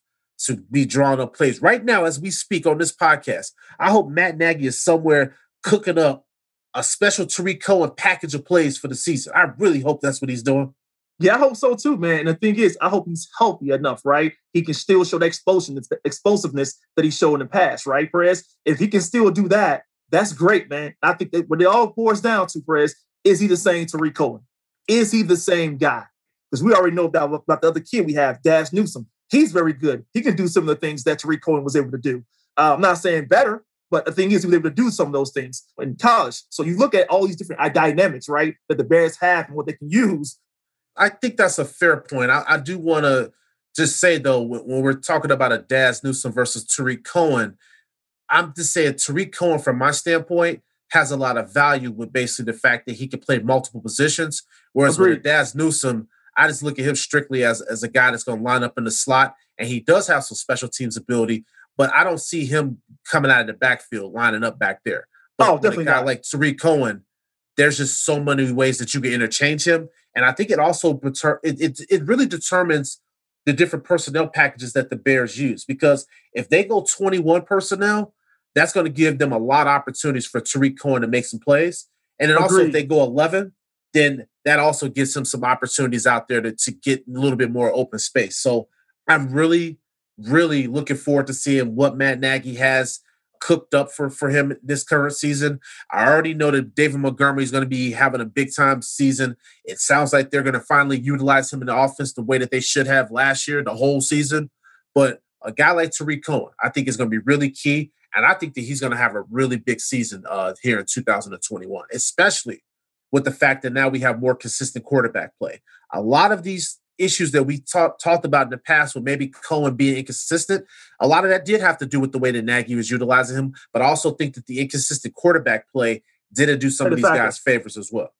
to be drawing up plays right now as we speak on this podcast. I hope Matt Nagy is somewhere cooking up a special Tarik Cohen package of plays for the season. I really hope that's what he's doing. Yeah, I hope so too, man. And the thing is, I hope he's healthy enough, right? He can still show the explosiveness, the explosiveness that he showed in the past, right, Perez? If he can still do that, that's great, man. I think that what it all boils down to, Perez, is he the same Tarik Cohen? Is he the same guy? Because we already know about, about the other kid we have, Dazz Newsome. He's very good. He can do some of the things that Tarik Cohen was able to do. Uh, I'm not saying better, but the thing is, he was able to do some of those things in college. So you look at all these different dynamics, right, that the Bears have and what they can use I think that's a fair point. I, I do want to just say though, when, we're talking about a Dazz Newsome versus Tarik Cohen, I'm just saying Tarik Cohen, from my standpoint, has a lot of value with basically the fact that he can play multiple positions. Whereas Agreed. with Dazz Newsome, I just look at him strictly as, as a guy that's going to line up in the slot, and he does have some special teams ability, but I don't see him coming out of the backfield lining up back there. But oh, definitely a guy not. like Tarik Cohen, there's just so many ways that you can interchange him, and I think it also it, it, it really determines the different personnel packages that the Bears use. Because if they go 21 personnel, that's going to give them a lot of opportunities for Tarik Cohen to make some plays. And then Agreed. also if they go 11, then that also gives him some opportunities out there to, to get a little bit more open space. So I'm really, really looking forward to seeing what Matt Nagy has cooked up for for him this current season. I already know that David Montgomery is going to be having a big time season. It sounds like they're going to finally utilize him in the offense the way that they should have last year, the whole season. But a guy like Tarik Cohen, I think is going to be really key. And I think that he's going to have a really big season uh, here in 2021, especially with the fact that now we have more consistent quarterback play. A lot of these issues that we talk, talked about in the past with maybe Cohen being inconsistent, a lot of that did have to do with the way that Nagy was utilizing him. But I also think that the inconsistent quarterback play didn't do some of these guys favors as well.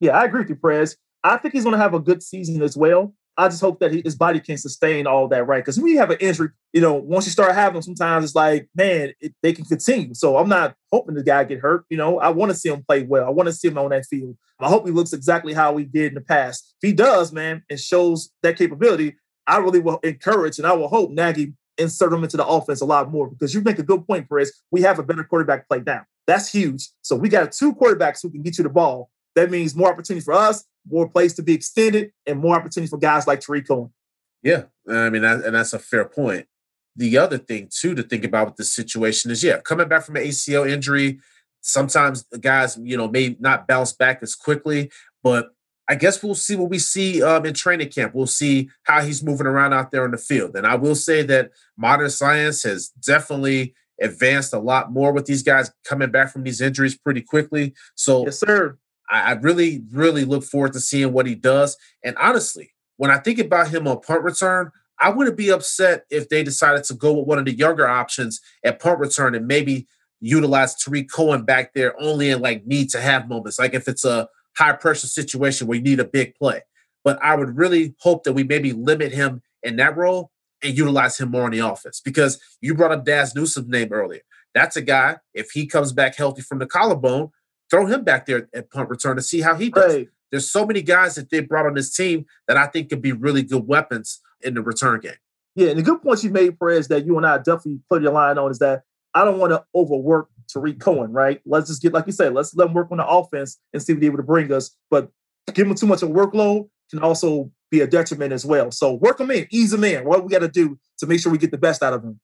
Yeah, I agree with you, Prez. I think he's going to have a good season as well. I just hope that he, his body can sustain all that, right? Because when you have an injury, you know, once you start having them, sometimes it's like, man, it, they can continue. So I'm not hoping the guy get hurt. You know, I want to see him play well. I want to see him on that field. I hope he looks exactly how he did in the past. If he does, man, and shows that capability, I really will encourage and I will hope Nagy insert him into the offense a lot more because you make a good point, Chris. We have a better quarterback play now. That's huge. So we got two quarterbacks who can get you the ball. That means more opportunity for us more place to be extended, and more opportunities for guys like Tarik Cohen. Yeah, I mean, that, and that's a fair point. The other thing too to think about with this situation is, yeah, coming back from an ACL injury, sometimes the guys, you know, may not bounce back as quickly, but I guess we'll see what we see um, in training camp. We'll see how he's moving around out there in the field. And I will say that modern science has definitely advanced a lot more with these guys coming back from these injuries pretty quickly. So, yes, sir. I, I really, really look forward to seeing what he does. And honestly, when I think about him on punt return, I wouldn't be upset if they decided to go with one of the younger options at punt return and maybe utilize Tarik Cohen back there only in like need to have moments, like if it's a high pressure situation where you need a big play. But I would really hope that we maybe limit him in that role and utilize him more in the offense because you brought up Dazz Newsome's name earlier. That's a guy, if he comes back healthy from the collarbone, throw him back there at punt return to see how he does. Right. There's so many guys that they brought on this team that I think could be really good weapons in the return game. Yeah, and the good points you made, Perez, that you and I definitely put your line on is that I don't want to overwork Tarik Cohen, right? Let's just get, like you said, let's let him work on the offense and see what he's able to bring us. But give him too much of a workload can also be a detriment as well. So work him in, ease him in. What we got to do to make sure we get the best out of him.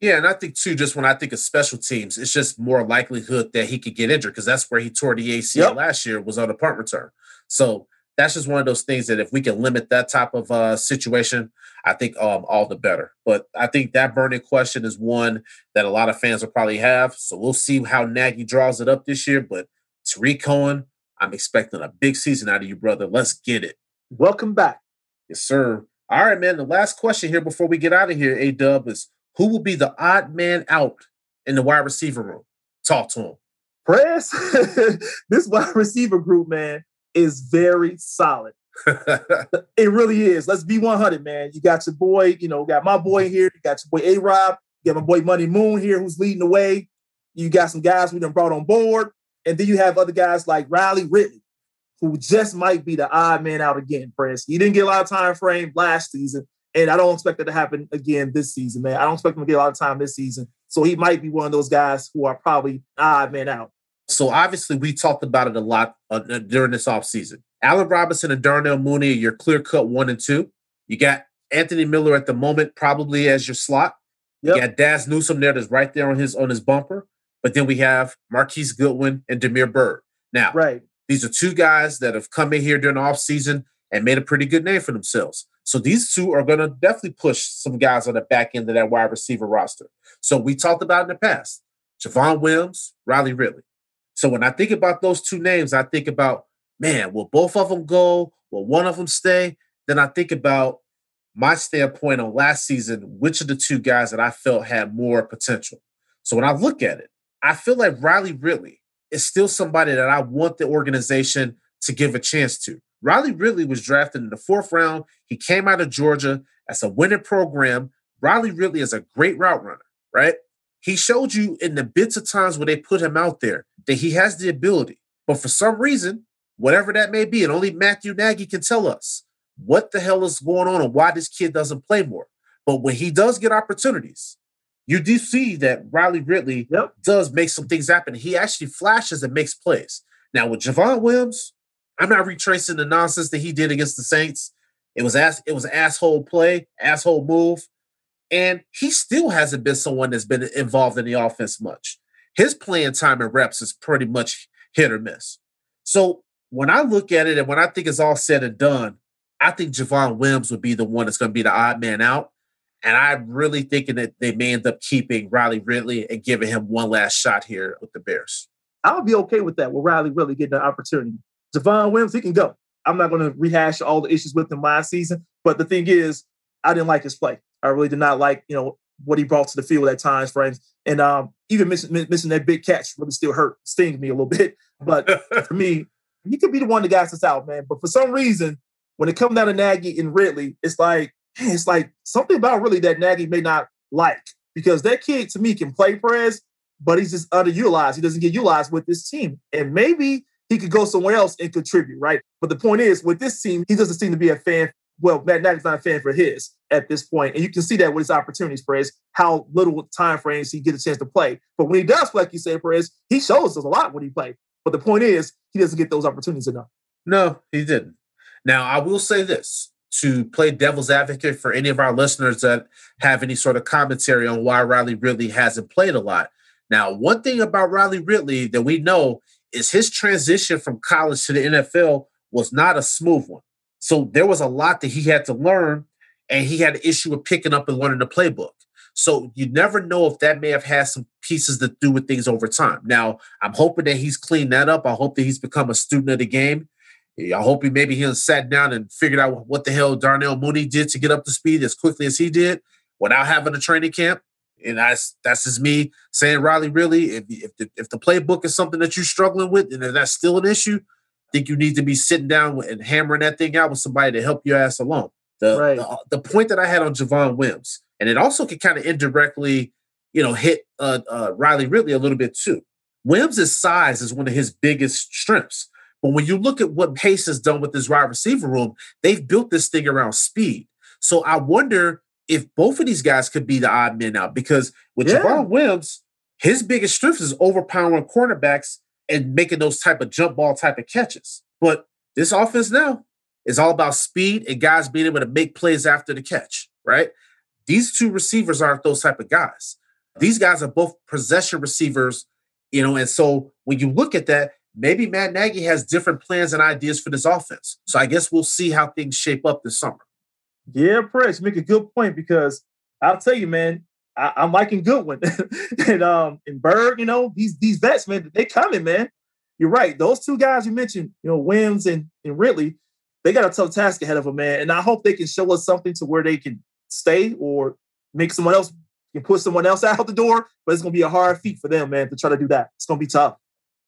Yeah, and I think too, just when I think of special teams, it's just more likelihood that he could get injured because that's where he tore the ACL yep. last year was on a punt return. So that's just one of those things that if we can limit that type of uh, situation, I think um, all the better. But I think that burning question is one that a lot of fans will probably have. So we'll see how Nagy draws it up this year. But Tarik Cohen, I'm expecting a big season out of you, brother. Let's get it. Welcome back. Yes, sir. All right, man. The last question here before we get out of here, A Dub, is who will be the odd man out in the wide receiver room? Talk to him. Prez. this wide receiver group, man, is very solid. it really is. Let's be 100, man. You got your boy, you know, got my boy here. You got your boy A Rob. You got my boy Money Moon here who's leading the way. You got some guys we done brought on board. And then you have other guys like Riley Ridley, who just might be the odd man out again, Prez. He didn't get a lot of time frame last season, and I don't expect that to happen again this season, man. I don't expect him to get a lot of time this season. So he might be one of those guys who are probably odd man out. So obviously, we talked about it a lot uh, during this offseason. Allen Robinson and Darnell Mooney are your clear cut one and two. You got Anthony Miller at the moment, probably as your slot. Yep. You got Dazz Newsome there that's right there on his on his bumper. But then we have Marquise Goodwin and Damiere Byrd. Now, right. these are two guys that have come in here during the offseason and made a pretty good name for themselves. So these two are going to definitely push some guys on the back end of that wide receiver roster. So we talked about in the past Javon Wims, Riley Ridley. So when I think about those two names, I think about, man, will both of them go? Will one of them stay? Then I think about my standpoint on last season, which of the two guys that I felt had more potential. So when I look at it, I feel like Riley Ridley is still somebody that I want the organization to give a chance to. Riley Ridley was drafted in the fourth round. He came out of Georgia as a winning program. Riley Ridley is a great route runner, right? He showed you in the bits of times where they put him out there that he has the ability. But for some reason, whatever that may be, and only Matthew Nagy can tell us what the hell is going on and why this kid doesn't play more. But when he does get opportunities, you do see that Riley Ridley yep. does make some things happen. He actually flashes and makes plays. Now with Javon Wims, I'm not retracing the nonsense that he did against the Saints. It was ass, it was asshole play, asshole move. And he still hasn't been someone that's been involved in the offense much. His playing time and reps is pretty much hit or miss. So when I look at it and when I think it's all said and done, I think Javon Wims would be the one that's going to be the odd man out. And I'm really thinking that they may end up keeping Riley Ridley and giving him one last shot here with the Bears. I'll be okay with that with Riley Ridley getting the opportunity. Javon Wims, he can go. I'm not going to rehash all the issues with him last season, but the thing is, I didn't like his play. I really did not like, you know, what he brought to the field at times, frames, and um, even missing missing that big catch really still hurt, stings me a little bit. But for me, he could be the one that got us out, man. But for some reason, when it comes down to Nagy and Ridley, it's like it's like something about really that Nagy may not like because that kid to me can play press, but he's just underutilized. He doesn't get utilized with this team, and maybe he could go somewhere else and contribute, right? But the point is, with this team, he doesn't seem to be a fan. Well, Matt Nagy's not a fan for his at this point, and you can see that with his opportunities, Perez, how little time frames he gets a chance to play. But when he does like you say, Perez, he shows us a lot when he plays. But the point is, he doesn't get those opportunities enough. No, he didn't. Now, I will say this to play devil's advocate for any of our listeners that have any sort of commentary on why Riley Ridley hasn't played a lot. Now, one thing about Riley Ridley that we know is his transition from college to the NFL was not a smooth one. So there was a lot that he had to learn, and he had an issue with picking up and learning the playbook. So you never know if that may have had some pieces to do with things over time. Now, I'm hoping that he's cleaned that up. I hope that he's become a student of the game. I hope he maybe he sat down and figured out what the hell Darnell Mooney did to get up to speed as quickly as he did without having a training camp. And that's that's just me saying, Riley, really, if if the, if the playbook is something that you're struggling with, and if that's still an issue, I think you need to be sitting down and hammering that thing out with somebody to help your ass along. The Right. the, the point that I had on Javon Wims, and it also could kind of indirectly, you know, hit uh, uh, Riley Ridley a little bit too. Wims' size is one of his biggest strengths. But when you look at what Pace has done with his wide receiver room, they've built this thing around speed. So I wonder if both of these guys could be the odd men out because with Yeah. Javon Wims, his biggest strength is overpowering cornerbacks and making those type of jump ball type of catches. But this offense now is all about speed and guys being able to make plays after the catch, right? These two receivers aren't those type of guys. These guys are both possession receivers, you know, and so when you look at that, maybe Matt Nagy has different plans and ideas for this offense. So I guess we'll see how things shape up this summer. Yeah, Prez, make a good point because I'll tell you, man, I, I'm liking Goodwin and um and Byrd. You know, these these vets, man, they coming, man. You're right. Those two guys you mentioned, you know, Wims and and Ridley, they got a tough task ahead of them, man. And I hope they can show us something to where they can stay or make someone else can put someone else out the door. But it's gonna be a hard feat for them, man, to try to do that. It's gonna be tough.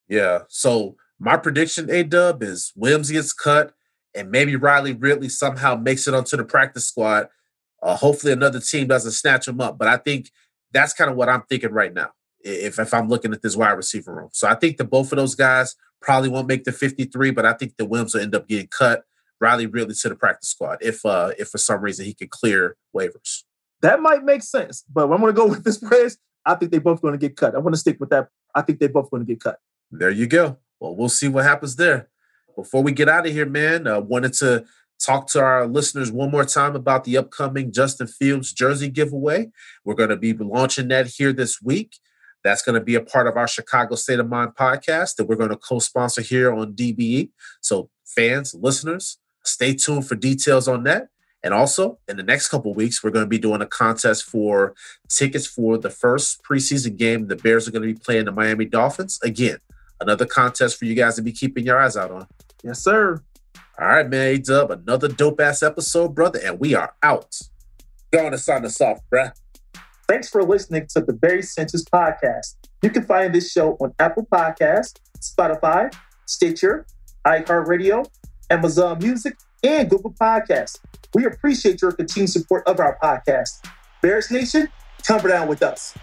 Yeah. So my prediction, A Dub, is Wims gets cut, and maybe Riley Ridley somehow makes it onto the practice squad. Uh, hopefully, another team doesn't snatch him up. But I think that's kind of what I'm thinking right now. If if I'm looking at this wide receiver room, so I think that both of those guys probably won't make the 53, but I think the Wims will end up getting cut. Riley Ridley to the practice squad if uh if for some reason he could clear waivers. That might make sense. But I'm gonna go with this Perez. I think they both gonna get cut. I'm gonna stick with that. I think they both gonna get cut. There you go. Well, we'll see what happens there. Before we get out of here, man, uh, wanted to talk to our listeners one more time about the upcoming Justin Fields jersey giveaway. We're going to be launching that here this week. That's going to be a part of our Chicago State of Mind podcast that we're going to co-sponsor here on DBE. So, fans, listeners, stay tuned for details on that. And also, in the next couple weeks, we're going to be doing a contest for tickets for the first preseason game. The Bears are going to be playing the Miami Dolphins. Again, another contest for you guys to be keeping your eyes out on. Yes, sir. All right, man. A Dub, another dope ass episode, brother, and we are out. Going to sign us off, bruh. Thanks for listening to the Barry Sanchez podcast. You can find this show on Apple Podcasts, Spotify, Stitcher, iHeartRadio, Amazon Music, and Google Podcasts. We appreciate your continued support of our podcast. Bears Nation, come down with us.